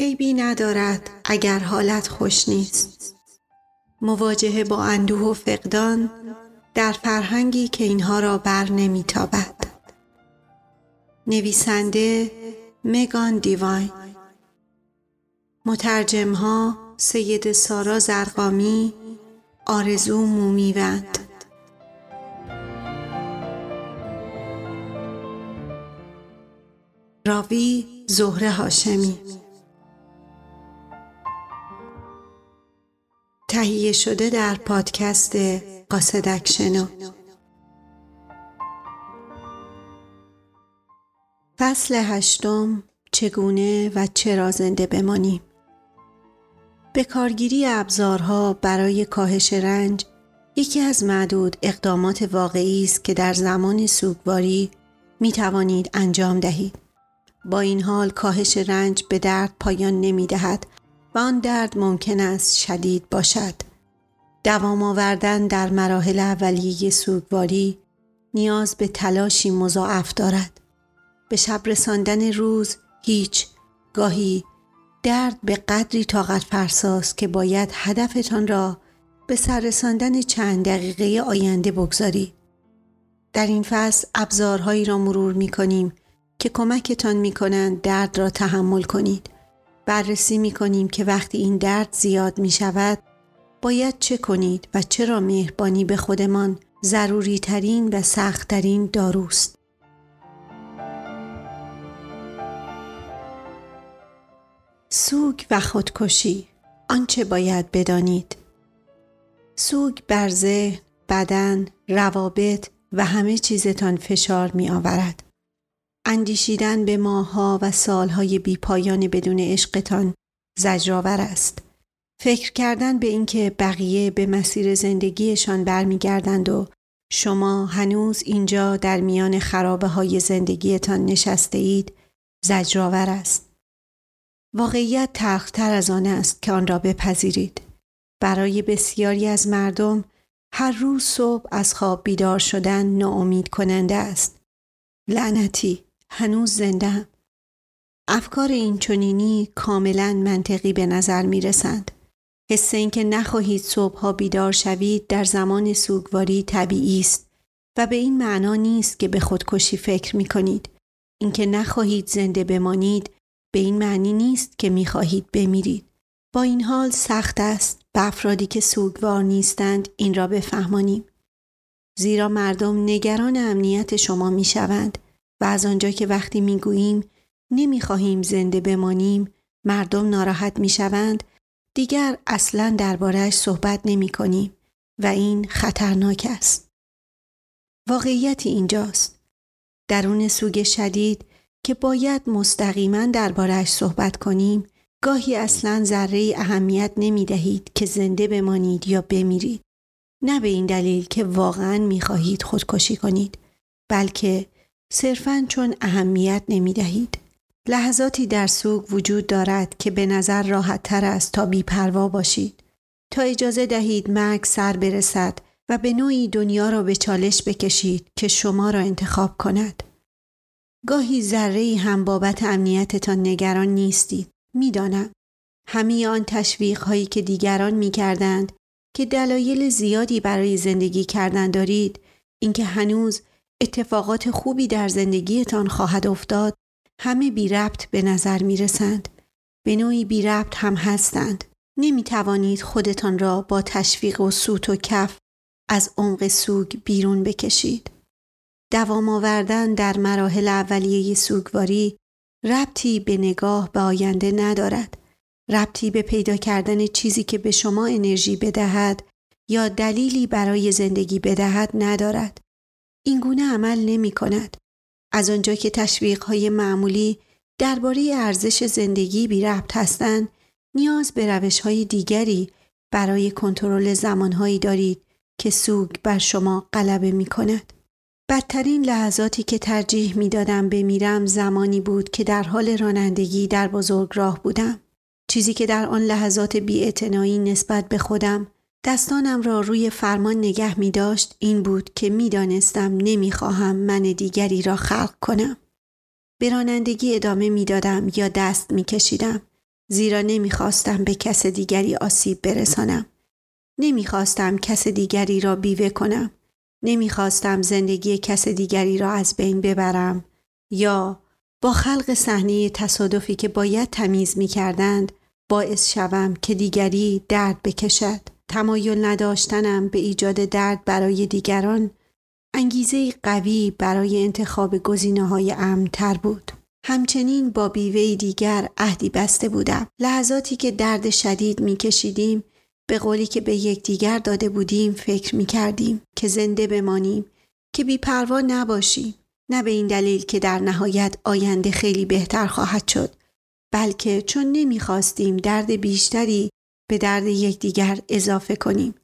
عیبی ندارد اگر حالت خوش نیست. مواجهه با اندوه و فقدان در فرهنگی که اینها را بر نمیتابد. نویسنده مگان دیواین. مترجم ها سید سارا زرقامی آرزو مومیوند. راوی زهره هاشمی. تهیه شده در پادکست قاصدک شنو فصل هشتم چگونه و چرا زنده بمانیم به کارگیری ابزارها برای کاهش رنج یکی از معدود اقدامات واقعی است که در زمان سوگواری می توانید انجام دهید. با این حال کاهش رنج به درد پایان نمی دهد و آن درد ممکن است شدید باشد. دوام آوردن در مراحل اولیه سوگواری نیاز به تلاشی مضاعف دارد. به شب رساندن روز هیچ گاهی درد به قدری طاقت فرساست که باید هدفتان را به سر رساندن چند دقیقه آینده بگذارید. در این فصل ابزارهایی را مرور می کنیم که کمکتان می کنند درد را تحمل کنید. بررسی می کنیم که وقتی این درد زیاد می شود باید چه کنید و چرا مهربانی به خودمان ضروری ترین و سخت ترین داروست. سوگ و خودکشی آنچه باید بدانید سوگ بر ذهن، بدن، روابط و همه چیزتان فشار می آورد. اندیشیدن به ماها و سالهای بیپایان بدون عشقتان زجرآور است. فکر کردن به اینکه بقیه به مسیر زندگیشان برمیگردند و شما هنوز اینجا در میان خرابه های زندگیتان نشسته اید زجرآور است. واقعیت تلختر از آن است که آن را بپذیرید. برای بسیاری از مردم هر روز صبح از خواب بیدار شدن ناامید کننده است. لعنتی هنوز زنده افکار این چونینی کاملا منطقی به نظر می رسند. حس اینکه نخواهید صبحها بیدار شوید در زمان سوگواری طبیعی است و به این معنا نیست که به خودکشی فکر می کنید. اینکه نخواهید زنده بمانید به این معنی نیست که می خواهید بمیرید. با این حال سخت است به افرادی که سوگوار نیستند این را بفهمانیم. زیرا مردم نگران امنیت شما می شوند و از آنجا که وقتی می گوییم نمی خواهیم زنده بمانیم مردم ناراحت می شوند دیگر اصلا دربارهش صحبت نمی کنیم و این خطرناک است. واقعیت اینجاست. درون سوگ شدید که باید مستقیما دربارهش صحبت کنیم گاهی اصلا ذره اهمیت نمی دهید که زنده بمانید یا بمیرید. نه به این دلیل که واقعا می خواهید خودکشی کنید بلکه صرفا چون اهمیت نمی دهید. لحظاتی در سوگ وجود دارد که به نظر راحت تر است تا بیپروا باشید تا اجازه دهید مرگ سر برسد و به نوعی دنیا را به چالش بکشید که شما را انتخاب کند. گاهی ذره هم بابت امنیتتان نگران نیستید. می‌دانم. همه آن تشویق هایی که دیگران می کردند که دلایل زیادی برای زندگی کردن دارید اینکه هنوز اتفاقات خوبی در زندگیتان خواهد افتاد همه بی ربط به نظر می رسند. به نوعی بی ربط هم هستند. نمی توانید خودتان را با تشویق و سوت و کف از عمق سوگ بیرون بکشید. دوام آوردن در مراحل اولیه سوگواری ربطی به نگاه به آینده ندارد. ربطی به پیدا کردن چیزی که به شما انرژی بدهد یا دلیلی برای زندگی بدهد ندارد. این گونه عمل نمی کند. از آنجا که تشویق های معمولی درباره ارزش زندگی بی ربط هستند، نیاز به روش های دیگری برای کنترل زمانهایی دارید که سوگ بر شما غلبه می کند. بدترین لحظاتی که ترجیح می دادم بمیرم زمانی بود که در حال رانندگی در بزرگ راه بودم. چیزی که در آن لحظات بی نسبت به خودم دستانم را روی فرمان نگه می داشت این بود که می دانستم نمی خواهم من دیگری را خلق کنم. به رانندگی ادامه می دادم یا دست می کشیدم زیرا نمی‌خواستم به کس دیگری آسیب برسانم. نمی‌خواستم کس دیگری را بیوه کنم. نمی‌خواستم زندگی کس دیگری را از بین ببرم یا با خلق صحنه تصادفی که باید تمیز می کردند باعث شوم که دیگری درد بکشد. تمایل نداشتنم به ایجاد درد برای دیگران انگیزه قوی برای انتخاب گزینه های تر بود. همچنین با بیوه دیگر عهدی بسته بودم. لحظاتی که درد شدید می کشیدیم به قولی که به یکدیگر داده بودیم فکر می کردیم که زنده بمانیم که بیپروا نباشیم نه به این دلیل که در نهایت آینده خیلی بهتر خواهد شد بلکه چون نمی‌خواستیم درد بیشتری به درد یکدیگر اضافه کنیم.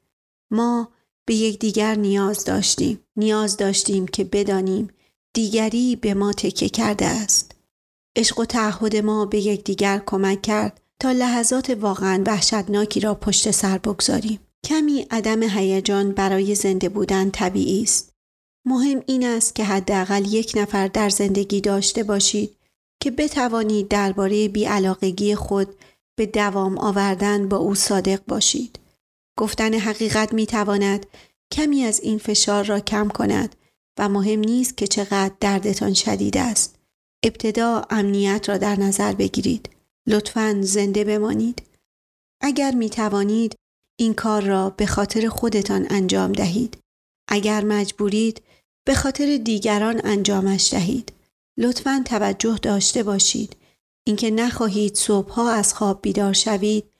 ما به یکدیگر نیاز داشتیم. نیاز داشتیم که بدانیم دیگری به ما تکه کرده است. عشق و تعهد ما به یکدیگر کمک کرد تا لحظات واقعا وحشتناکی را پشت سر بگذاریم. کمی عدم هیجان برای زنده بودن طبیعی است. مهم این است که حداقل یک نفر در زندگی داشته باشید که بتوانید درباره بیعلاقگی خود به دوام آوردن با او صادق باشید. گفتن حقیقت می تواند کمی از این فشار را کم کند و مهم نیست که چقدر دردتان شدید است. ابتدا امنیت را در نظر بگیرید. لطفا زنده بمانید. اگر می توانید این کار را به خاطر خودتان انجام دهید. اگر مجبورید به خاطر دیگران انجامش دهید. لطفا توجه داشته باشید اینکه نخواهید صبحها از خواب بیدار شوید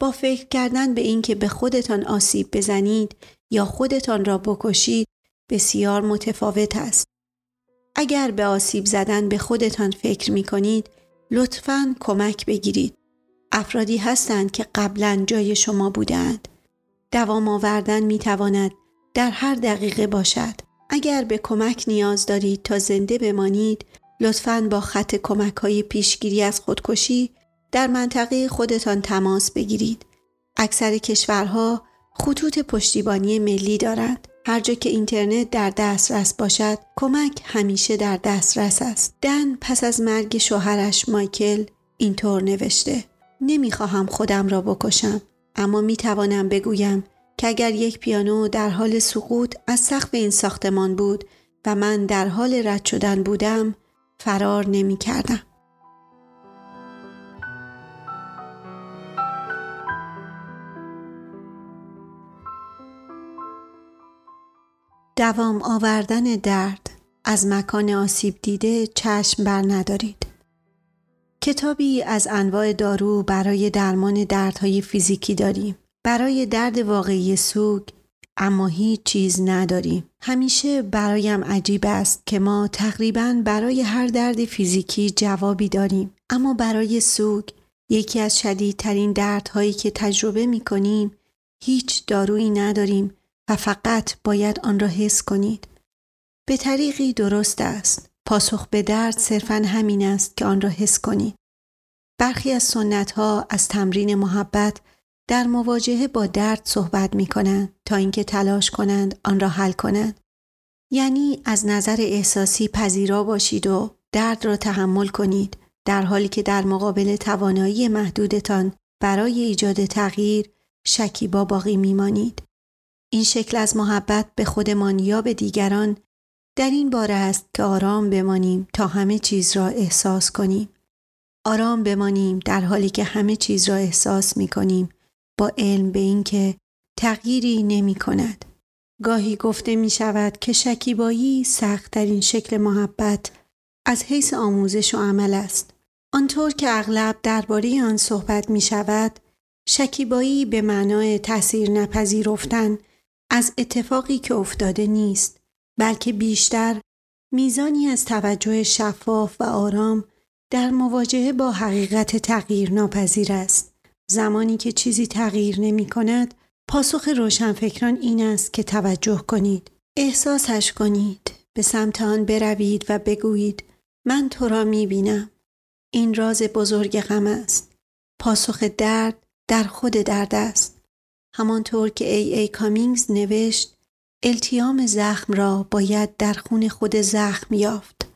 با فکر کردن به اینکه به خودتان آسیب بزنید یا خودتان را بکشید بسیار متفاوت است. اگر به آسیب زدن به خودتان فکر می کنید لطفا کمک بگیرید. افرادی هستند که قبلا جای شما بودند. دوام آوردن می تواند در هر دقیقه باشد. اگر به کمک نیاز دارید تا زنده بمانید لطفاً با خط کمک های پیشگیری از خودکشی در منطقه خودتان تماس بگیرید. اکثر کشورها خطوط پشتیبانی ملی دارند. هر جا که اینترنت در دسترس باشد کمک همیشه در دسترس است. دن پس از مرگ شوهرش مایکل اینطور نوشته نمی‌خواهم خودم را بکشم اما می توانم بگویم که اگر یک پیانو در حال سقوط از سقف این ساختمان بود و من در حال رد شدن بودم فرار نمی کردم. دوام آوردن درد از مکان آسیب دیده چشم بر ندارید. کتابی از انواع دارو برای درمان دردهای فیزیکی داریم. برای درد واقعی سوگ اما هیچ چیز نداریم. همیشه برایم عجیب است که ما تقریبا برای هر درد فیزیکی جوابی داریم. اما برای سوگ یکی از شدیدترین دردهایی که تجربه می کنیم هیچ دارویی نداریم و فقط باید آن را حس کنید. به طریقی درست است. پاسخ به درد صرفا همین است که آن را حس کنید. برخی از سنت ها از تمرین محبت در مواجهه با درد صحبت می کنند تا اینکه تلاش کنند آن را حل کنند. یعنی از نظر احساسی پذیرا باشید و درد را تحمل کنید در حالی که در مقابل توانایی محدودتان برای ایجاد تغییر شکیبا باقی میمانید. این شکل از محبت به خودمان یا به دیگران در این باره است که آرام بمانیم تا همه چیز را احساس کنیم. آرام بمانیم در حالی که همه چیز را احساس می کنیم با علم به اینکه تغییری نمی کند. گاهی گفته می شود که شکیبایی سختترین شکل محبت از حیث آموزش و عمل است. آنطور که اغلب درباره آن صحبت می شود، شکیبایی به معنای تأثیر نپذیرفتن از اتفاقی که افتاده نیست، بلکه بیشتر میزانی از توجه شفاف و آرام در مواجهه با حقیقت تغییر ناپذیر است. زمانی که چیزی تغییر نمی کند پاسخ روشنفکران این است که توجه کنید. احساسش کنید. به سمت آن بروید و بگویید من تو را می بینم. این راز بزرگ غم است. پاسخ درد در خود درد است. همانطور که ای ای کامینگز نوشت التیام زخم را باید در خون خود زخم یافت.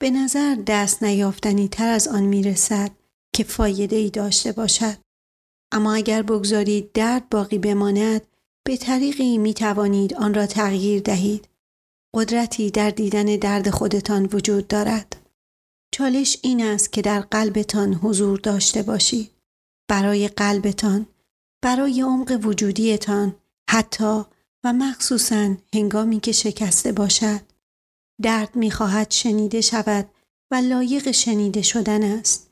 به نظر دست نیافتنی تر از آن می رسد که فایده ای داشته باشد. اما اگر بگذارید درد باقی بماند به طریقی می توانید آن را تغییر دهید. قدرتی در دیدن درد خودتان وجود دارد. چالش این است که در قلبتان حضور داشته باشید. برای قلبتان، برای عمق وجودیتان، حتی و مخصوصا هنگامی که شکسته باشد. درد می خواهد شنیده شود و لایق شنیده شدن است.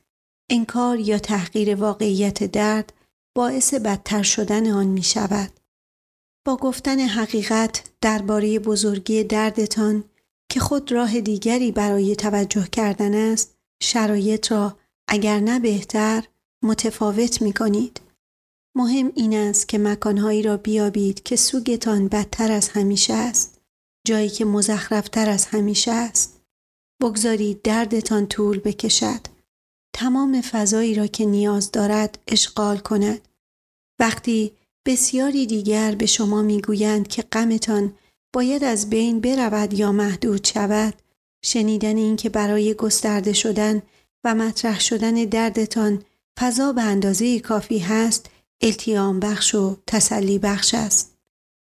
انکار یا تحقیر واقعیت درد باعث بدتر شدن آن می شود. با گفتن حقیقت درباره بزرگی دردتان که خود راه دیگری برای توجه کردن است شرایط را اگر نه بهتر متفاوت می کنید. مهم این است که مکانهایی را بیابید که سوگتان بدتر از همیشه است. جایی که مزخرفتر از همیشه است. بگذارید دردتان طول بکشد. تمام فضایی را که نیاز دارد اشغال کند. وقتی بسیاری دیگر به شما می‌گویند که غمتان باید از بین برود یا محدود شود شنیدن این که برای گسترده شدن و مطرح شدن دردتان فضا به اندازه کافی هست التیام بخش و تسلی بخش است.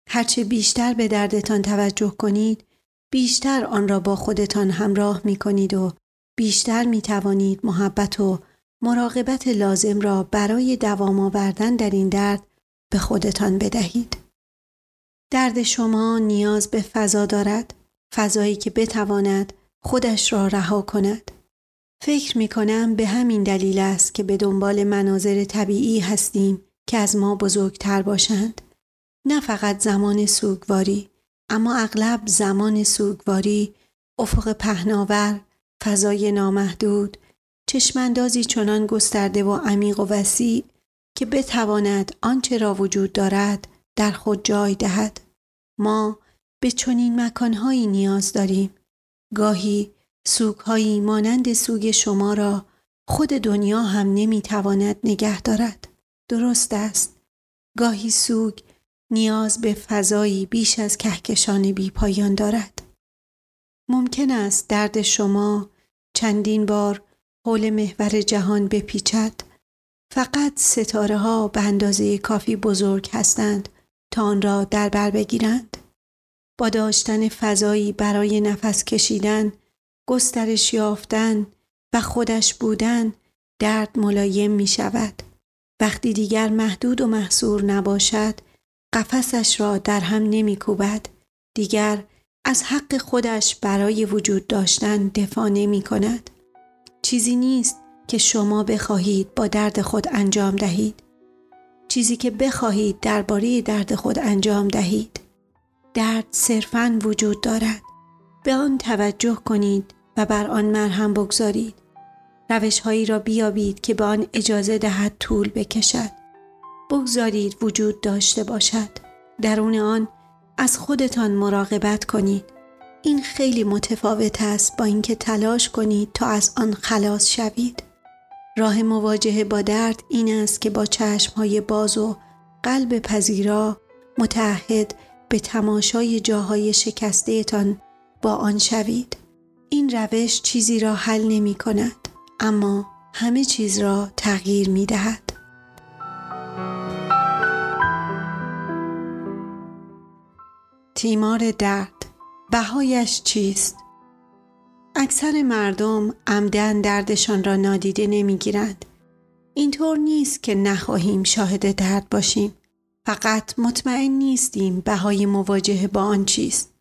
هرچه بیشتر به دردتان توجه کنید بیشتر آن را با خودتان همراه می کنید و بیشتر می توانید محبت و مراقبت لازم را برای دوام آوردن در این درد به خودتان بدهید. درد شما نیاز به فضا دارد، فضایی که بتواند خودش را رها کند. فکر می کنم به همین دلیل است که به دنبال مناظر طبیعی هستیم که از ما بزرگتر باشند. نه فقط زمان سوگواری، اما اغلب زمان سوگواری، افق پهناور، فضای نامحدود، چشماندازی چنان گسترده و عمیق و وسیع که بتواند آنچه را وجود دارد در خود جای دهد. ما به چنین مکانهایی نیاز داریم. گاهی سوگهایی مانند سوگ شما را خود دنیا هم نمی‌تواند نگه دارد. درست است. گاهی سوگ نیاز به فضایی بیش از کهکشان بی پایان دارد. ممکن است درد شما چندین بار حول محور جهان بپیچد. فقط ستاره ها به اندازه کافی بزرگ هستند تا آن را در بر بگیرند. با داشتن فضایی برای نفس کشیدن، گسترش یافتن و خودش بودن درد ملایم می شود. وقتی دیگر محدود و محصور نباشد، قفسش را در هم نمی کوبد. دیگر از حق خودش برای وجود داشتن دفاع نمی کند. چیزی نیست که شما بخواهید با درد خود انجام دهید. چیزی که بخواهید درباره درد خود انجام دهید. درد صرفاً وجود دارد. به آن توجه کنید و بر آن مرهم بگذارید. روش هایی را بیابید که به آن اجازه دهد طول بکشد. بگذارید وجود داشته باشد. درون آن از خودتان مراقبت کنید. این خیلی متفاوت است با اینکه تلاش کنید تا از آن خلاص شوید. راه مواجهه با درد این است که با چشمهای باز و قلب پذیرا متعهد به تماشای جاهای شکستهتان با آن شوید. این روش چیزی را حل نمی کند اما همه چیز را تغییر می دهد. تیمار درد بهایش چیست؟ اکثر مردم عمدن دردشان را نادیده نمی‌گیرند. اینطور نیست که نخواهیم شاهد درد باشیم. فقط مطمئن نیستیم بهای مواجهه با آن چیست.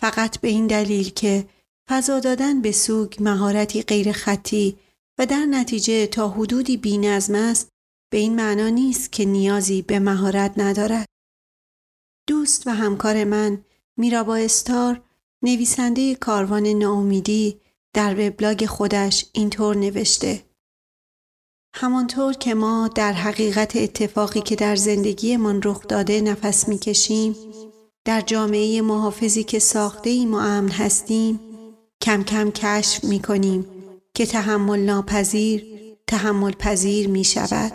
فقط به این دلیل که فضا دادن به سوگ مهارتی غیر خطی و در نتیجه تا حدودی بی نظم است به این معنا نیست که نیازی به مهارت ندارد. دوست و همکار من میرابا استار نویسنده کاروان ناامیدی در وبلاگ خودش اینطور نوشته. همانطور که ما در حقیقت اتفاقی که در زندگیمان رخ داده نفس می‌کشیم در جامعه محافظی که ساخته ایم و امن هستیم کم کم کشف می کنیم که تحمل ناپذیر تحمل پذیر می شود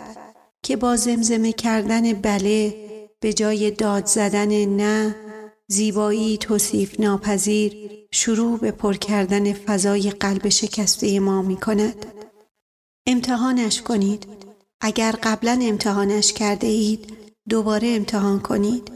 که با زمزمه کردن بله به جای داد زدن نه زیبایی توصیف ناپذیر شروع به پر کردن فضای قلب شکسته ما می کند. امتحانش کنید. اگر قبلا امتحانش کرده اید دوباره امتحان کنید.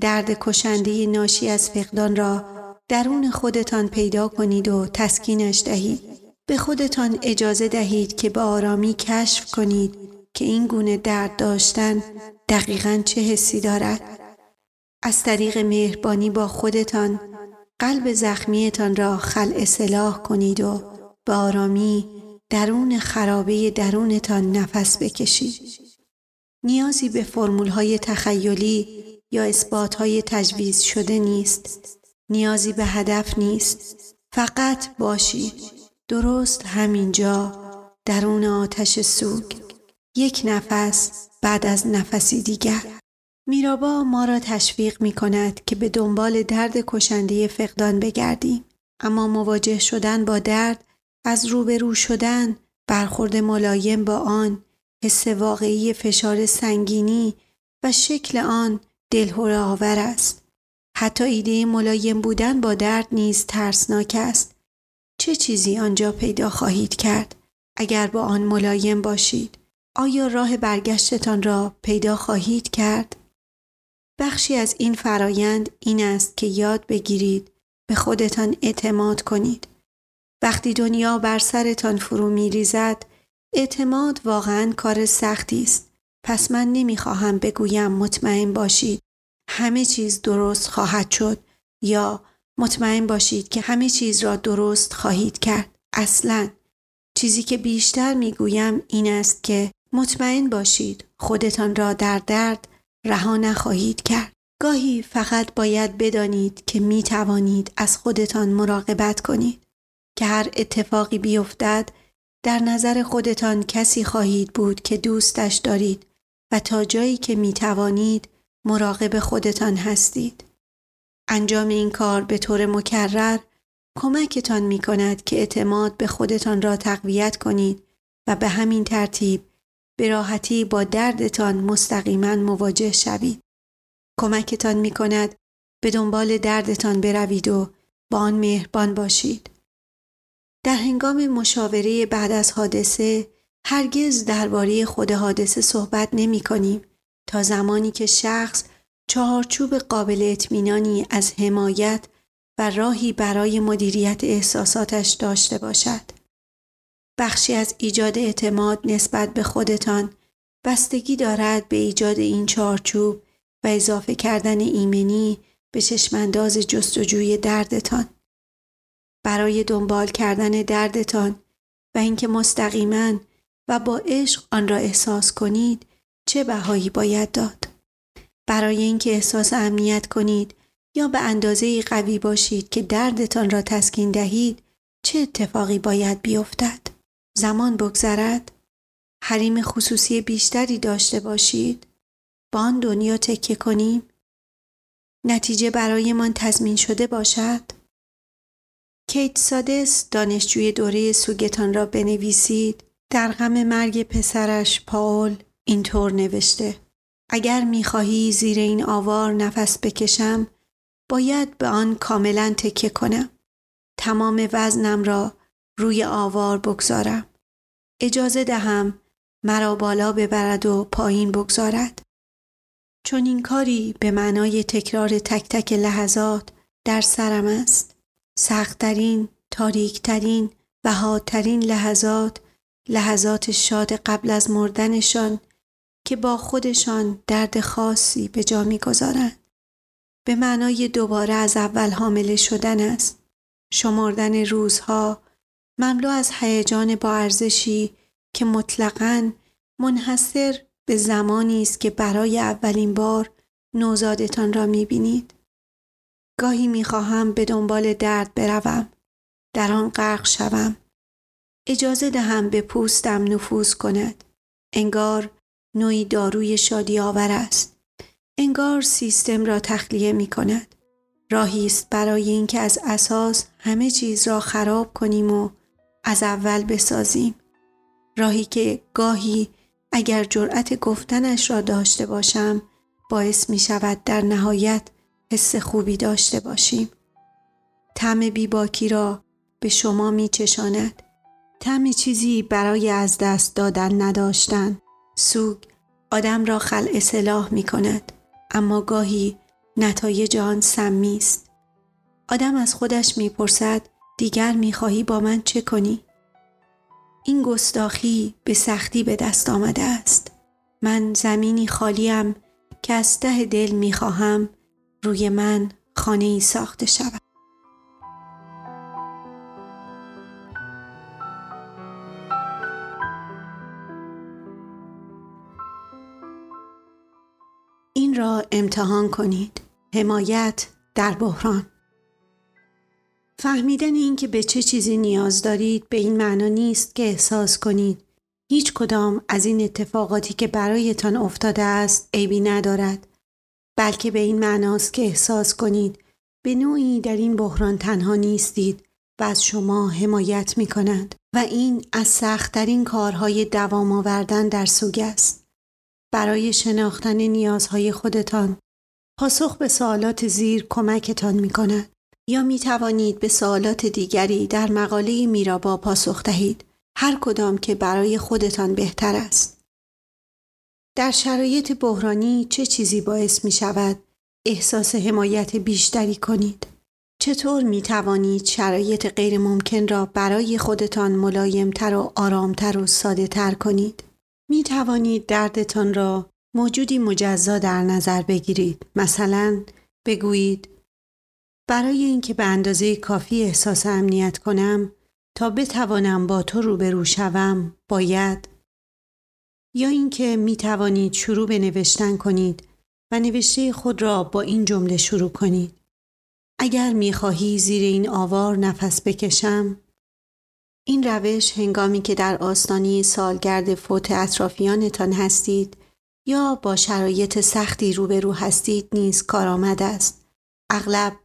درد کشنده ناشی از فقدان را درون خودتان پیدا کنید و تسکینش دهید. به خودتان اجازه دهید که به آرامی کشف کنید که این گونه درد داشتن دقیقا چه حسی دارد. از طریق مهربانی با خودتان قلب زخمیتان را خل اصلاح کنید و به آرامی درون خرابه درونتان نفس بکشید. نیازی به فرمول های تخیلی یا اثبات های تجویز شده نیست. نیازی به هدف نیست. فقط باشید. درست همینجا درون آتش سوگ. یک نفس بعد از نفسی دیگر. میرابا ما را تشویق می کند که به دنبال درد کشنده فقدان بگردیم. اما مواجه شدن با درد از روبرو شدن برخورد ملایم با آن حس واقعی فشار سنگینی و شکل آن دلهور آور است. حتی ایده ملایم بودن با درد نیز ترسناک است. چه چیزی آنجا پیدا خواهید کرد اگر با آن ملایم باشید؟ آیا راه برگشتتان را پیدا خواهید کرد؟ بخشی از این فرایند این است که یاد بگیرید به خودتان اعتماد کنید. وقتی دنیا بر سرتان فرو می ریزد، اعتماد واقعا کار سختی است. پس من نمی‌خواهم بگویم مطمئن باشید همه چیز درست خواهد شد یا مطمئن باشید که همه چیز را درست خواهید کرد. اصلا چیزی که بیشتر می‌گویم این است که مطمئن باشید خودتان را در درد رها نخواهید کرد. گاهی فقط باید بدانید که می توانید از خودتان مراقبت کنید که هر اتفاقی بیفتد در نظر خودتان کسی خواهید بود که دوستش دارید و تا جایی که می توانید مراقب خودتان هستید. انجام این کار به طور مکرر کمکتان می کند که اعتماد به خودتان را تقویت کنید و به همین ترتیب به راحتی با دردتان مستقیما مواجه شوید. کمکتان می کند به دنبال دردتان بروید و با آن مهربان باشید. در هنگام مشاوره بعد از حادثه هرگز درباره خود حادثه صحبت نمی کنیم تا زمانی که شخص چهارچوب قابل اطمینانی از حمایت و راهی برای مدیریت احساساتش داشته باشد. بخشی از ایجاد اعتماد نسبت به خودتان بستگی دارد به ایجاد این چارچوب و اضافه کردن ایمنی به چشمانداز جستجوی دردتان. برای دنبال کردن دردتان و اینکه مستقیما و با عشق آن را احساس کنید چه بهایی باید داد برای اینکه احساس امنیت کنید یا به اندازه قوی باشید که دردتان را تسکین دهید چه اتفاقی باید بیفتد زمان بگذرد حریم خصوصی بیشتری داشته باشید با آن دنیا تکه کنیم. نتیجه برایمان تضمین شده باشد. کیت سادس دانشجوی دوره سوگتان را بنویسید. در غم مرگ پسرش پاول اینطور نوشته. اگر می‌خواهی زیر این آوار نفس بکشم باید به آن کاملا تکه کنم. تمام وزنم را روی آوار بگذارم. اجازه دهم مرا بالا ببرد و پایین بگذارد. چون این کاری به معنای تکرار تک تک لحظات در سرم است سختترین تاریکترین و حادترین لحظات لحظات شاد قبل از مردنشان که با خودشان درد خاصی به جا می‌گذارند. به معنای دوباره از اول حامله شدن است. شمردن روزها مملو از هیجان با ارزشی که مطلقاً منحصر به زمانی است که برای اولین بار نوزادتان را می‌بینید. گاهی می‌خواهم به دنبال درد بروم در آن غرق شوم. اجازه دهم به پوستم نفوذ کند. انگار نوعی داروی شادی آور است. انگار سیستم را تخلیه می کند راهی است برای اینکه از اساس همه چیز را خراب کنیم و از اول بسازیم راهی که گاهی اگر جرأت گفتنش را داشته باشم باعث می شود در نهایت حس خوبی داشته باشیم. طعم بیباکی را به شما می چشاند. طعم چیزی برای از دست دادن نداشتن سوگ آدم را خلع سلاح می کند اما گاهی نتایج آن سمی است آدم از خودش می‌پرسد دیگر می‌خواهی با من چه کنی؟ این گستاخی به سختی به دست آمده است. من زمینی خالیم که از ته دل می‌خواهم روی من خانه ای ساخته شود. این را امتحان کنید. حمایت در بحران. فهمیدن اینکه به چه چیزی نیاز دارید به این معنا نیست که احساس کنید. هیچ کدام از این اتفاقاتی که برایتان افتاده است عیبی ندارد بلکه به این معناست که احساس کنید. به نوعی در این بحران تنها نیستید و از شما حمایت می کند و این از سختترین کارهای دوام آوردن در سوگ است. برای شناختن نیازهای خودتان پاسخ به سوالات زیر کمکتان می کند یا می توانید به سوالات دیگری در مقاله میرابا پاسخ دهید هر کدام که برای خودتان بهتر است. در شرایط بحرانی چه چیزی باعث می شود احساس حمایت بیشتری کنید؟ چطور می توانید شرایط غیر ممکن را برای خودتان ملایمتر و آرامتر و ساده تر کنید؟ می توانید دردتان را موجودی مجزا در نظر بگیرید. مثلا بگویید برای اینکه به اندازه کافی احساس امنیت کنم تا بتوانم با تو روبرو شوم باید. یا اینکه می توانید شروع به نوشتن کنید و نوشته خود را با این جمله شروع کنید. اگر می خواهی زیر این آوار نفس بکشم این روش هنگامی که در آستانی سالگرد فوت اطرافیانتان هستید یا با شرایط سختی روبرو هستید نیز کارآمد است. اغلب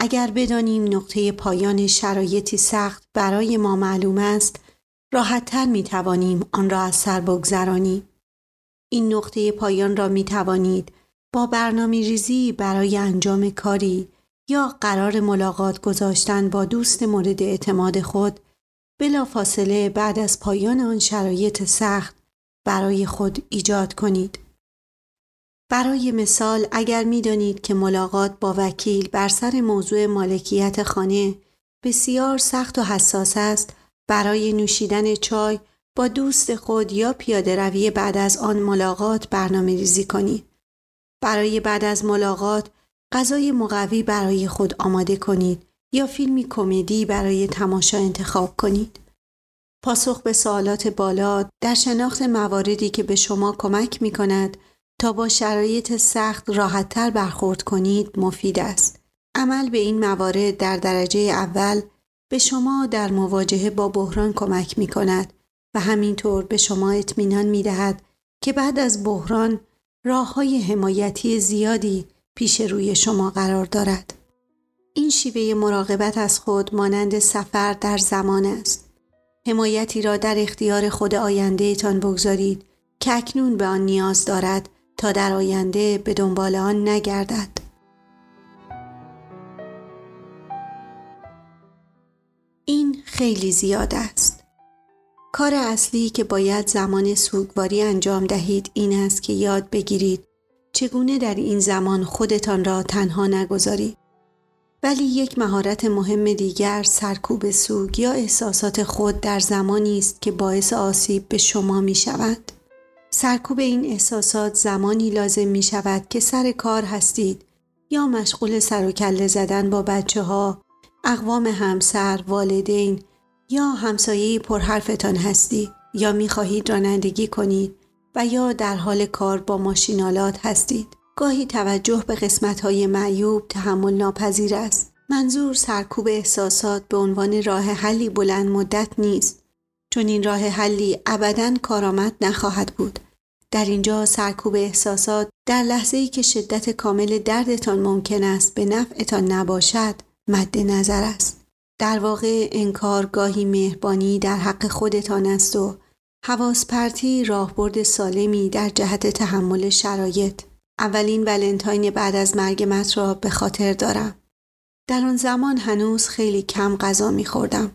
اگر بدانیم نقطه پایان شرایطی سخت برای ما معلوم است راحتتر می توانیم آن را از سر بگذرانیم. این نقطه پایان را می توانید با برنامه ریزی برای انجام کاری یا قرار ملاقات گذاشتن با دوست مورد اعتماد خود بلا فاصله بعد از پایان آن شرایط سخت برای خود ایجاد کنید. برای مثال اگر می دانید که ملاقات با وکیل بر سر موضوع مالکیت خانه بسیار سخت و حساس است برای نوشیدن چای با دوست خود یا پیاده روی بعد از آن ملاقات برنامه ریزی کنید. برای بعد از ملاقات غذای مقوی برای خود آماده کنید یا فیلمی کمدی برای تماشا انتخاب کنید. پاسخ به سوالات بالا در شناخت مواردی که به شما کمک می کند تا با شرایط سخت راحتتر برخورد کنید مفید است. عمل به این موارد در درجه اول به شما در مواجهه با بحران کمک می کند و همینطور به شما اطمینان می دهد که بعد از بحران راه های حمایتی زیادی پیش روی شما قرار دارد. این شیوه مراقبت از خود مانند سفر در زمان است. حمایتی را در اختیار خود آینده تان بگذارید که اکنون به آن نیاز دارد تا در آینده به دنبال آن نگردد. این خیلی زیاد است. کار اصلی که باید زمان سوگواری انجام دهید این است که یاد بگیرید چگونه در این زمان خودتان را تنها نگذارید. ولی یک مهارت مهم دیگر سرکوب سوگ یا احساسات خود در زمانی است که باعث آسیب به شما می شود. سرکوب این احساسات زمانی لازم می شود که سر کار هستید یا مشغول سر و کله زدن با بچه ها، اقوام همسر، والدین یا همسایه پرحرفتان هستید یا می خواهید رانندگی کنید و یا در حال کار با ماشینالات هستید. گاهی توجه به قسمت های معیوب تحمل ناپذیر است. منظور سرکوب احساسات به عنوان راه حلی بلند مدت نیست چون این راه حلی ابدا کارآمد نخواهد بود. در اینجا سرکوب احساسات در لحظه ای که شدت کامل دردتان ممکن است به نفعتان نباشد مد نظر است. در واقع انکار گاهی مهربانی در حق خودتان است و حواس پرتی راهبرد سالمی در جهت تحمل شرایط. اولین ولنتاین بعد از مرگ مت را به خاطر دارم. در آن زمان هنوز خیلی کم غذا می خوردم.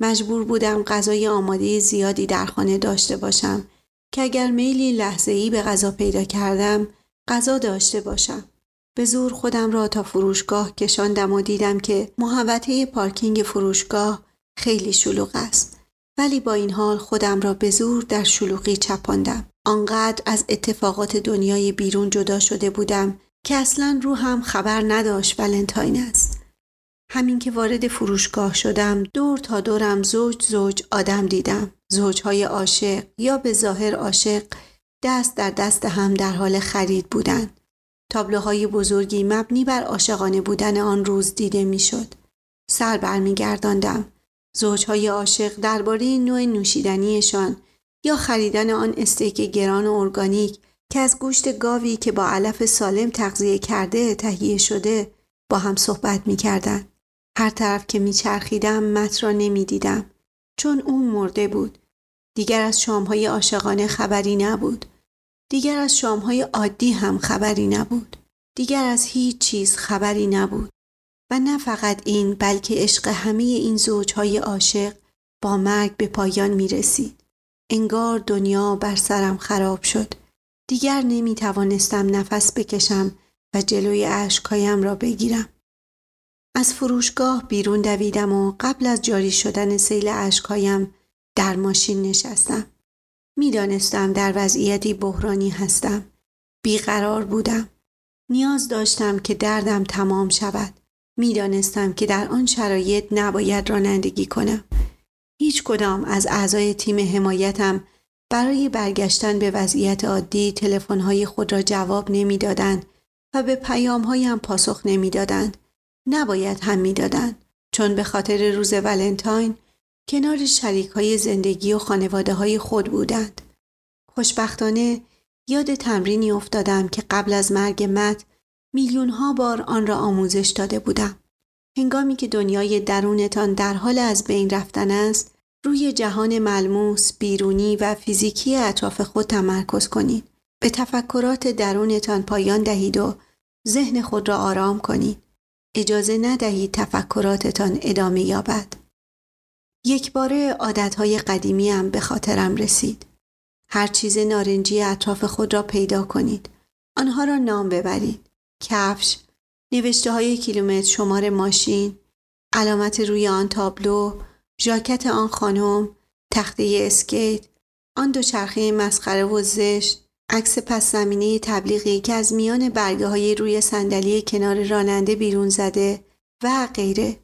مجبور بودم غذای آماده زیادی در خانه داشته باشم که اگر میلی لحظه ای به غذا پیدا کردم غذا داشته باشم. به زور خودم را تا فروشگاه کشاندم و دیدم که محوطه پارکینگ فروشگاه خیلی شلوغ است. ولی با این حال خودم را به زور در شلوغی چپاندم. آنقدر از اتفاقات دنیای بیرون جدا شده بودم که اصلا هم خبر نداشت ولنتاین است. همین که وارد فروشگاه شدم دور تا دورم زوج زوج آدم دیدم. زوجهای عاشق یا به ظاهر عاشق دست در دست هم در حال خرید بودند. تابلوهای بزرگی مبنی بر عاشقانه بودن آن روز دیده می‌شد. سر برمیگرداندم. زوجهای عاشق درباره نوع نوشیدنیشان یا خریدن آن استیک گران و ارگانیک که از گوشت گاوی که با علف سالم تغذیه کرده تهیه شده با هم صحبت می کردن. هر طرف که می چرخیدم مت را نمی دیدم. چون او مرده بود. دیگر از شامهای عاشقانه خبری نبود. دیگر از شامهای عادی هم خبری نبود. دیگر از هیچ چیز خبری نبود. و نه فقط این بلکه عشق همه این زوجهای عاشق با مرگ به پایان می رسید. انگار دنیا بر سرم خراب شد. دیگر نمی توانستم نفس بکشم و جلوی اشکهایم را بگیرم. از فروشگاه بیرون دویدم و قبل از جاری شدن سیل اشکهایم در ماشین نشستم. می‌دانستم در وضعیتی بحرانی هستم. بیقرار بودم. نیاز داشتم که دردم تمام شود. می‌دانستم که در آن شرایط نباید رانندگی کنم. هیچ کدام از اعضای تیم حمایتم برای برگشتن به وضعیت عادی تلفن‌های خود را جواب نمی‌دادند و به پیامهایم پاسخ نمی‌دادند. نباید هم می‌دادند چون به خاطر روز ولنتاین کنار شریک های زندگی و خانواده های خود بودند. خوشبختانه یاد تمرینی افتادم که قبل از مرگ مت میلیون ها بار آن را آموزش داده بودم. هنگامی که دنیای درونتان در حال از بین رفتن است، روی جهان ملموس، بیرونی و فیزیکی اطراف خود تمرکز کنید. به تفکرات درونتان پایان دهید و ذهن خود را آرام کنید. اجازه ندهید تفکراتتان ادامه یابد. یک باره عادتهای قدیمیم به خاطرم رسید. هر چیز نارنجی اطراف خود را پیدا کنید. آنها را نام ببرید. کفش، نوشته های کیلومتر شمار ماشین، علامت روی آن تابلو، ژاکت آن خانم، تخته اسکیت، آن دو چرخه مسخره و زشت، عکس پس زمینه تبلیغی که از میان برگه های روی صندلی کنار راننده بیرون زده و غیره.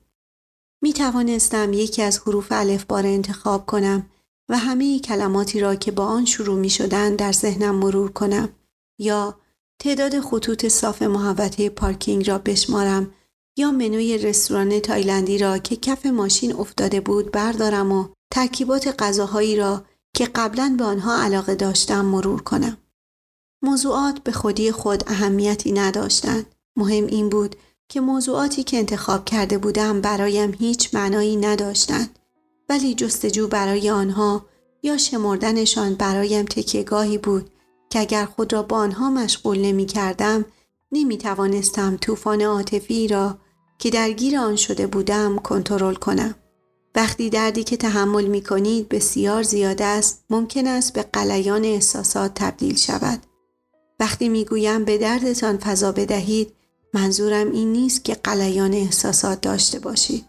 می توانستم یکی از حروف الفبا را انتخاب کنم و همه کلماتی را که با آن شروع می شدن در ذهنم مرور کنم یا تعداد خطوط صاف محوطه پارکینگ را بشمارم یا منوی رستوران تایلندی را که کف ماشین افتاده بود بردارم و ترکیبات غذاهایی را که قبلا به آنها علاقه داشتم مرور کنم. موضوعات به خودی خود اهمیتی نداشتند. مهم این بود که موضوعاتی که انتخاب کرده بودم برایم هیچ معنایی نداشتند ولی جستجو برای آنها یا شمردنشان برایم تکیهگاهی بود که اگر خود را با آنها مشغول نمی کردم نمی توانستم طوفان عاطفی را که درگیر آن شده بودم کنترل کنم. وقتی دردی که تحمل می کنید بسیار زیاد است ممکن است به قلیان احساسات تبدیل شود. وقتی می گویم به دردتان فضا بدهید منظورم این نیست که قلیان احساسات داشته باشید.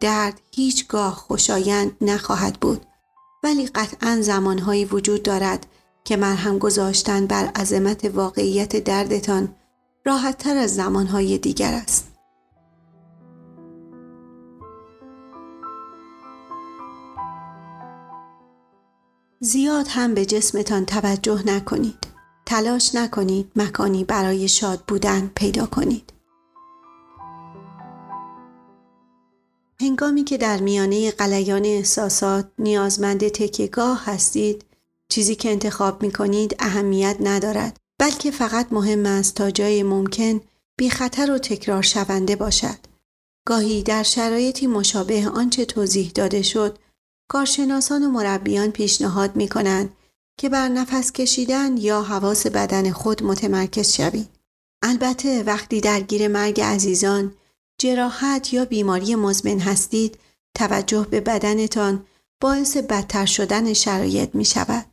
درد هیچگاه خوشایند نخواهد بود ولی قطعا زمانهایی وجود دارد که مرهم گذاشتن بر عظمت واقعیت دردتان راحت تر از زمانهای دیگر است. زیاد هم به جسمتان توجه نکنید. تلاش نکنید مکانی برای شاد بودن پیدا کنید. هنگامی که در میانه قلیان احساسات نیازمند تکیگاه هستید چیزی که انتخاب می کنید اهمیت ندارد بلکه فقط مهم است تا جای ممکن بی خطر و تکرار شونده باشد. گاهی در شرایطی مشابه آنچه توضیح داده شد کارشناسان و مربیان پیشنهاد می کنند که بر نفس کشیدن یا حواس بدن خود متمرکز شوید. البته وقتی درگیر مرگ عزیزان، جراحت یا بیماری مزمن هستید توجه به بدنتان باعث بدتر شدن شرایط می شود.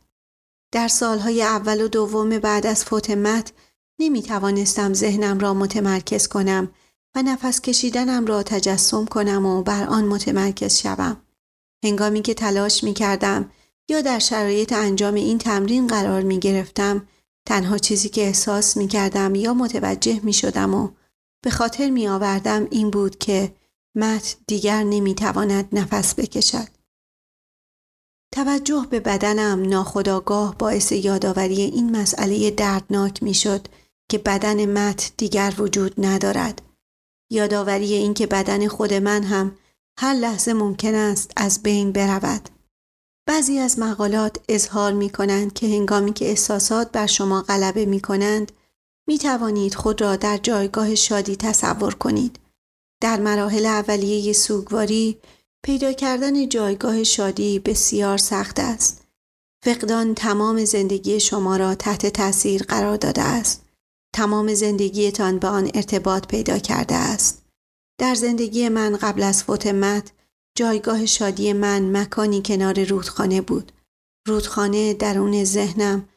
در سالهای اول و دوم بعد از فوت مت نمی توانستم ذهنم را متمرکز کنم و نفس کشیدنم را تجسم کنم و بر آن متمرکز شوم. هنگامی که تلاش می کردم یا در شرایط انجام این تمرین قرار می گرفتم تنها چیزی که احساس می کردم یا متوجه می شدم و به خاطر می آوردم این بود که مت دیگر نمی تواند نفس بکشد. توجه به بدنم ناخداگاه باعث یادآوری این مسئله دردناک می شد که بدن مت دیگر وجود ندارد. یادآوری این که بدن خود من هم هر لحظه ممکن است از بین برود. بعضی از مقالات اظهار می کنند که هنگامی که احساسات بر شما غلبه می کنند می توانید خود را در جایگاه شادی تصور کنید. در مراحل اولیه سوگواری پیدا کردن جایگاه شادی بسیار سخت است. فقدان تمام زندگی شما را تحت تاثیر قرار داده است. تمام زندگیتان به آن ارتباط پیدا کرده است. در زندگی من قبل از فوت مت جایگاه شادی من مکانی کنار رودخانه بود. رودخانه درون ذهنم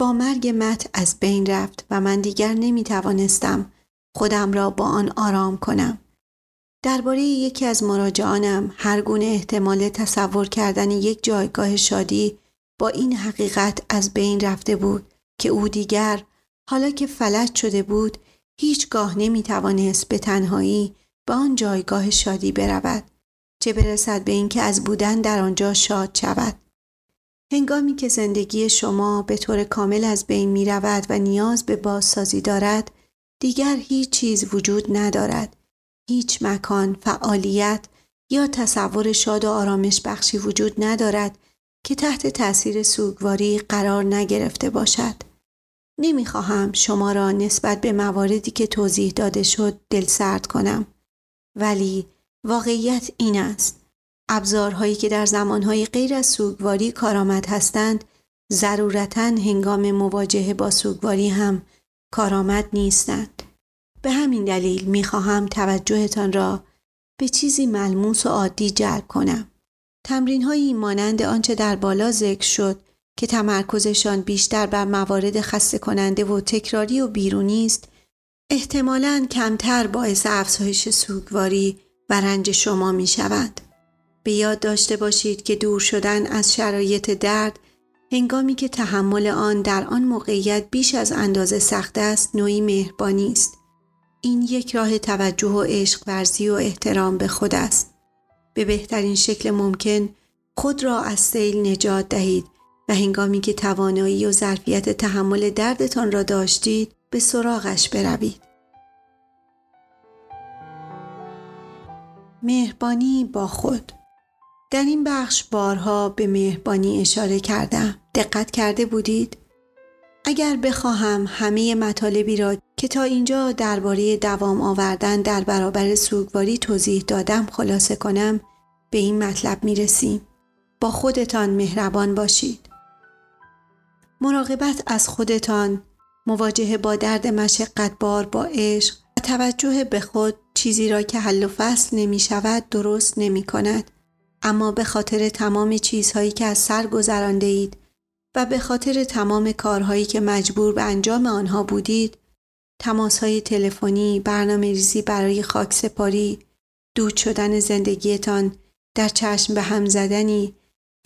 با مرگ مت از بین رفت و من دیگر نمی توانستم خودم را با آن آرام کنم. درباره یکی از مراجعانم هر گونه احتمال تصور کردن یک جایگاه شادی با این حقیقت از بین رفته بود که او دیگر حالا که فلج شده بود هیچگاه نمی توانست به تنهایی به آن جایگاه شادی برود چه برسد به اینکه از بودن در آنجا شاد شود. هنگامی که زندگی شما به طور کامل از بین می رود و نیاز به بازسازی دارد دیگر هیچ چیز وجود ندارد. هیچ مکان فعالیت یا تصور شاد و آرامش بخشی وجود ندارد که تحت تاثیر سوگواری قرار نگرفته باشد. نمی‌خواهم شما را نسبت به مواردی که توضیح داده شد دل سرد کنم ولی واقعیت این است. ابزارهایی که در زمانهای غیر از سوگواری کارآمد هستند ضرورتا هنگام مواجهه با سوگواری هم کارآمد نیستند. به همین دلیل می‌خواهم توجهتان را به چیزی ملموس و عادی جلب کنم. تمرین هایی مانند آنچه در بالا ذکر شد که تمرکزشان بیشتر بر موارد خسته کننده و تکراری و بیرونی است احتمالاً کمتر باعث افزایش سوگواری و رنج شما می شود. به یاد داشته باشید که دور شدن از شرایط درد هنگامی که تحمل آن در آن موقعیت بیش از اندازه سخت است نوعی مهربانی است. این یک راه توجه و عشق ورزی و احترام به خود است. به بهترین شکل ممکن خود را از سیل نجات دهید و هنگامی که توانایی و ظرفیت تحمل دردتان را داشتید به سراغش بروید. مهربانی با خود در این بخش بارها به مهربانی اشاره کردم. دقت کرده بودید؟ اگر بخواهم همه مطالبی را که تا اینجا درباره دوام آوردن در برابر سوگواری توضیح دادم خلاصه کنم به این مطلب می رسیم. با خودتان مهربان باشید. مراقبت از خودتان مواجهه با درد مشقت بار با عشق توجه به خود چیزی را که حل و فصل نمی شود درست نمی کند. اما به خاطر تمام چیزهایی که از سر گذرانده اید و به خاطر تمام کارهایی که مجبور به انجام آنها بودید تماس های تلفنی، برنامه ریزی برای خاک سپاری، دود شدن زندگیتان، در چشم به هم زدنی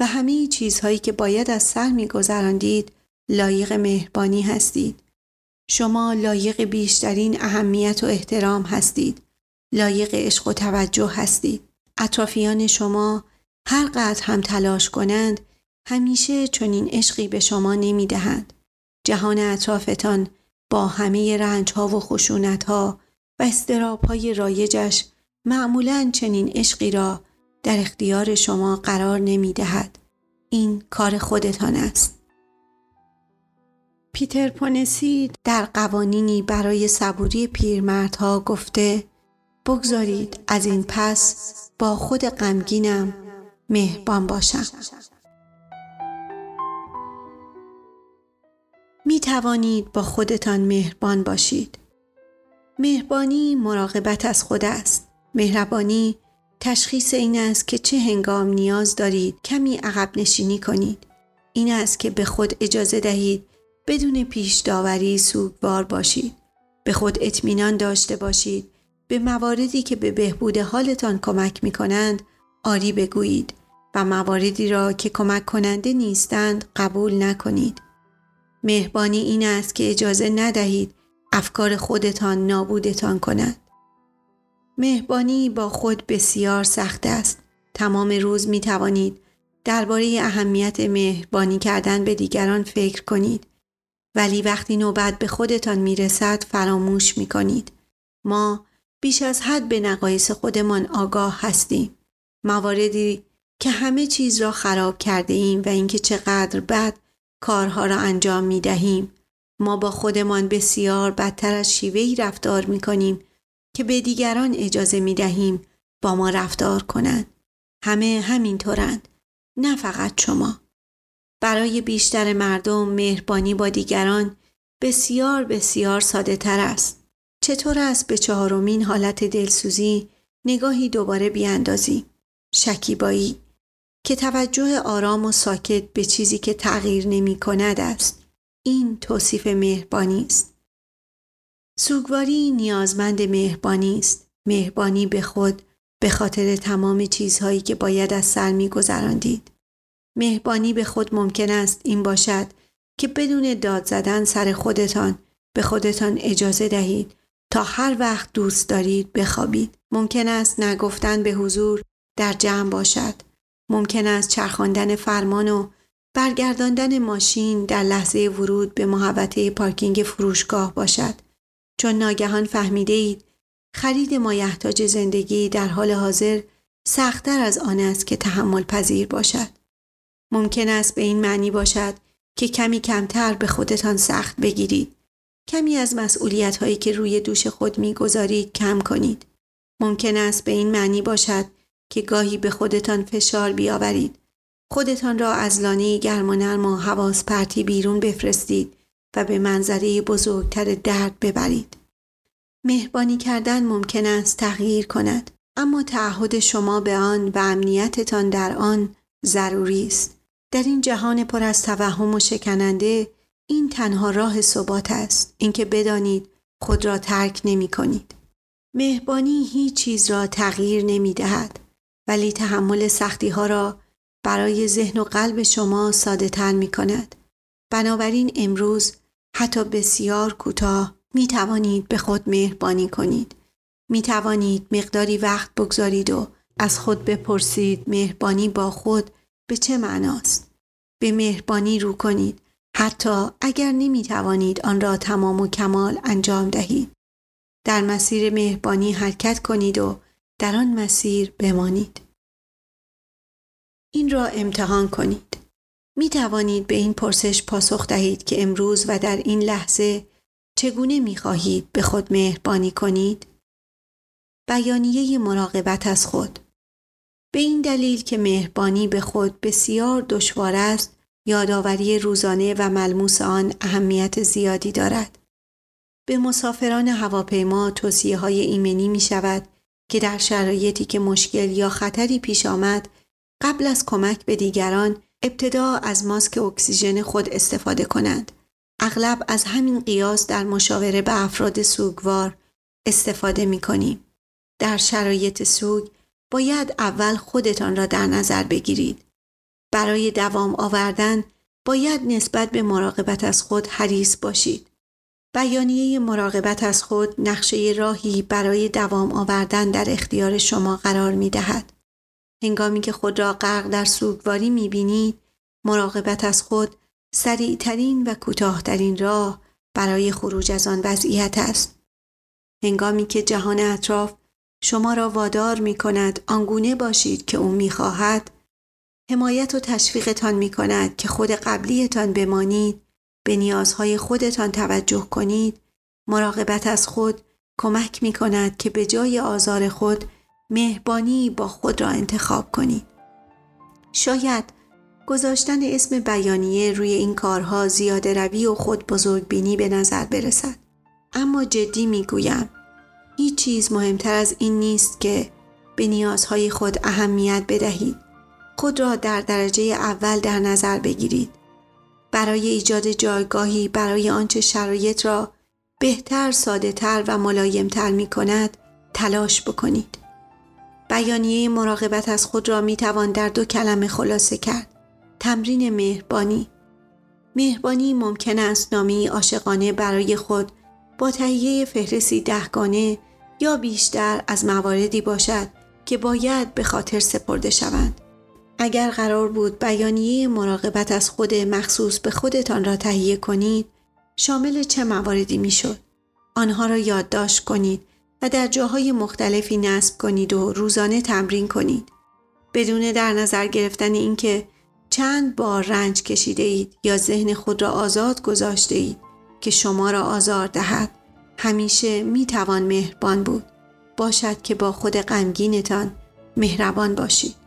و همه چیزهایی که باید از سر می گذراندید لایق مهربانی هستید. شما لایق بیشترین اهمیت و احترام هستید. لایق عشق و توجه هستید. اطرافیان شما هر قدر هم تلاش کنند همیشه چنین عشقی به شما نمی دهند. جهان اطرافتان با همه رنج ها و خشونت ها و استراب های رایجش معمولا چنین عشقی را در اختیار شما قرار نمی دهد. این کار خودتان است. پیتر پونسی در قوانینی برای صبوری پیرمردها گفته بگذارید از این پس با خود غمگینم مهربان باشم. می توانید با خودتان مهربان باشید. مهربانی مراقبت از خود است. مهربانی تشخیص این است که چه هنگام نیاز دارید کمی عقب نشینی کنید. این است که به خود اجازه دهید بدون پیش داوری سوگوار باشید. به خود اطمینان داشته باشید. به مواردی که به بهبود حالتان کمک می کنند آری بگویید و مواردی را که کمک کننده نیستند قبول نکنید. مهربانی این است که اجازه ندهید افکار خودتان نابودتان کند. مهربانی با خود بسیار سخت است. تمام روز می توانید درباره اهمیت مهربانی کردن به دیگران فکر کنید. ولی وقتی نوبت به خودتان می رسد فراموش می کنید. ما بیش از حد به نقایص خودمان آگاه هستیم. مواردی که همه چیز را خراب کرده ایم و اینکه چقدر بد کارها را انجام می دهیم. ما با خودمان بسیار بدتر از شیوهی رفتار می کنیم که به دیگران اجازه می دهیم با ما رفتار کنند. همه همینطورند. نه فقط شما. برای بیشتر مردم مهربانی با دیگران بسیار بسیار ساده تر است. چطور است به چهارمین حالت دلسوزی نگاهی دوباره بیاندازی؟ شکیبایی که توجه آرام و ساکت به چیزی که تغییر نمی کند است. این توصیف مهربانی است. سوگواری نیازمند مهربانی است. مهربانی به خود به خاطر تمام چیزهایی که باید از سر می گذراندید. مهربانی به خود ممکن است این باشد که بدون داد زدن سر خودتان به خودتان اجازه دهید تا هر وقت دوست دارید بخوابید. ممکن است نگفتن به حضور در جمع باشد. ممکن است چرخاندن فرمان و برگرداندن ماشین در لحظه ورود به محوطه پارکینگ فروشگاه باشد چون ناگهان فهمیده اید خرید مایحتاج زندگی در حال حاضر سختتر از آن است که تحمل پذیر باشد. ممکن است به این معنی باشد که کمی کمتر به خودتان سخت بگیرید. کمی از مسئولیت هایی که روی دوش خود می‌گذارید کم کنید. ممکن است به این معنی باشد که گاهی به خودتان فشار بیاورید. خودتان را از لانه گرم و نرم و حواس پرتی بیرون بفرستید و به منظره بزرگتر درد ببرید. مهربانی کردن ممکن است تغییر کند اما تعهد شما به آن و امنیتتان در آن ضروری است. در این جهان پر از توهم و شکننده این تنها راه ثبات است اینکه بدانید خود را ترک نمی کنید. مهربانی هیچ چیز را تغییر نمی دهد ولی تحمل سختی ها را برای ذهن و قلب شما ساده تر می کند. بنابراین امروز حتی بسیار کوتاه می توانید به خود مهربانی کنید. می توانید مقداری وقت بگذارید و از خود بپرسید مهربانی با خود به چه معناست؟ به مهربانی رو کنید حتی اگر نمی توانید آن را تمام و کمال انجام دهید. در مسیر مهربانی حرکت کنید و در آن مسیر بمانید. این را امتحان کنید. می توانید به این پرسش پاسخ دهید که امروز و در این لحظه چگونه می خواهید به خود مهربانی کنید؟ بیانیه مراقبت از خود به این دلیل که مهربانی به خود بسیار دشوار است یادآوری روزانه و ملموس آن اهمیت زیادی دارد. به مسافران هواپیما توصیه های ایمنی می شود که در شرایطی که مشکل یا خطری پیش آمد قبل از کمک به دیگران ابتدا از ماسک اکسیژن خود استفاده کنند. اغلب از همین قیاس در مشاوره به افراد سوگوار استفاده می کنیم. در شرایط سوگ باید اول خودتان را در نظر بگیرید. برای دوام آوردن باید نسبت به مراقبت از خود حریص باشید. بیانیه مراقبت از خود نقشه راهی برای دوام آوردن در اختیار شما قرار می دهد. هنگامی که خود را غرق در سوگواری می بینید، مراقبت از خود سریعترین و کوتاهترین راه برای خروج از آن وضعیت است. هنگامی که جهان اطراف شما را وادار می کند آنگونه باشید که او می خواهد، حمایت و تشویقتان می کند که خود قبلیتان بمانید به نیازهای خودتان توجه کنید مراقبت از خود کمک می کند که به جای آزار خود مهربانی با خود را انتخاب کنید. شاید گذاشتن اسم بیانیه روی این کارها زیاده روی و خود بزرگ بینی به نظر برسد. اما جدی می گویم هیچ چیز مهمتر از این نیست که به نیازهای خود اهمیت بدهید. خود را در درجه اول در نظر بگیرید. برای ایجاد جایگاهی برای آنچه شرایط را بهتر، ساده تر و ملایمتر می کند تلاش بکنید. بیانیه مراقبت از خود را می توان در دو کلمه خلاصه کرد. تمرین مهربانی مهربانی ممکن است نامی عاشقانه برای خود با تهیه فهرستی دهگانه یا بیشتر از مواردی باشد که باید به خاطر سپرده شوند. اگر قرار بود بیانیه مراقبت از خود مخصوص به خودتان را تهیه کنید، شامل چه مواردی می‌شد؟ آنها را یادداشت کنید و در جاهای مختلفی نصب کنید و روزانه تمرین کنید. بدون در نظر گرفتن اینکه چند بار رنج کشیده اید یا ذهن خود را آزاد گذاشته اید که شما را آزار دهد. همیشه می توان مهربان بود. باشد که با خود غمگینتان مهربان باشید.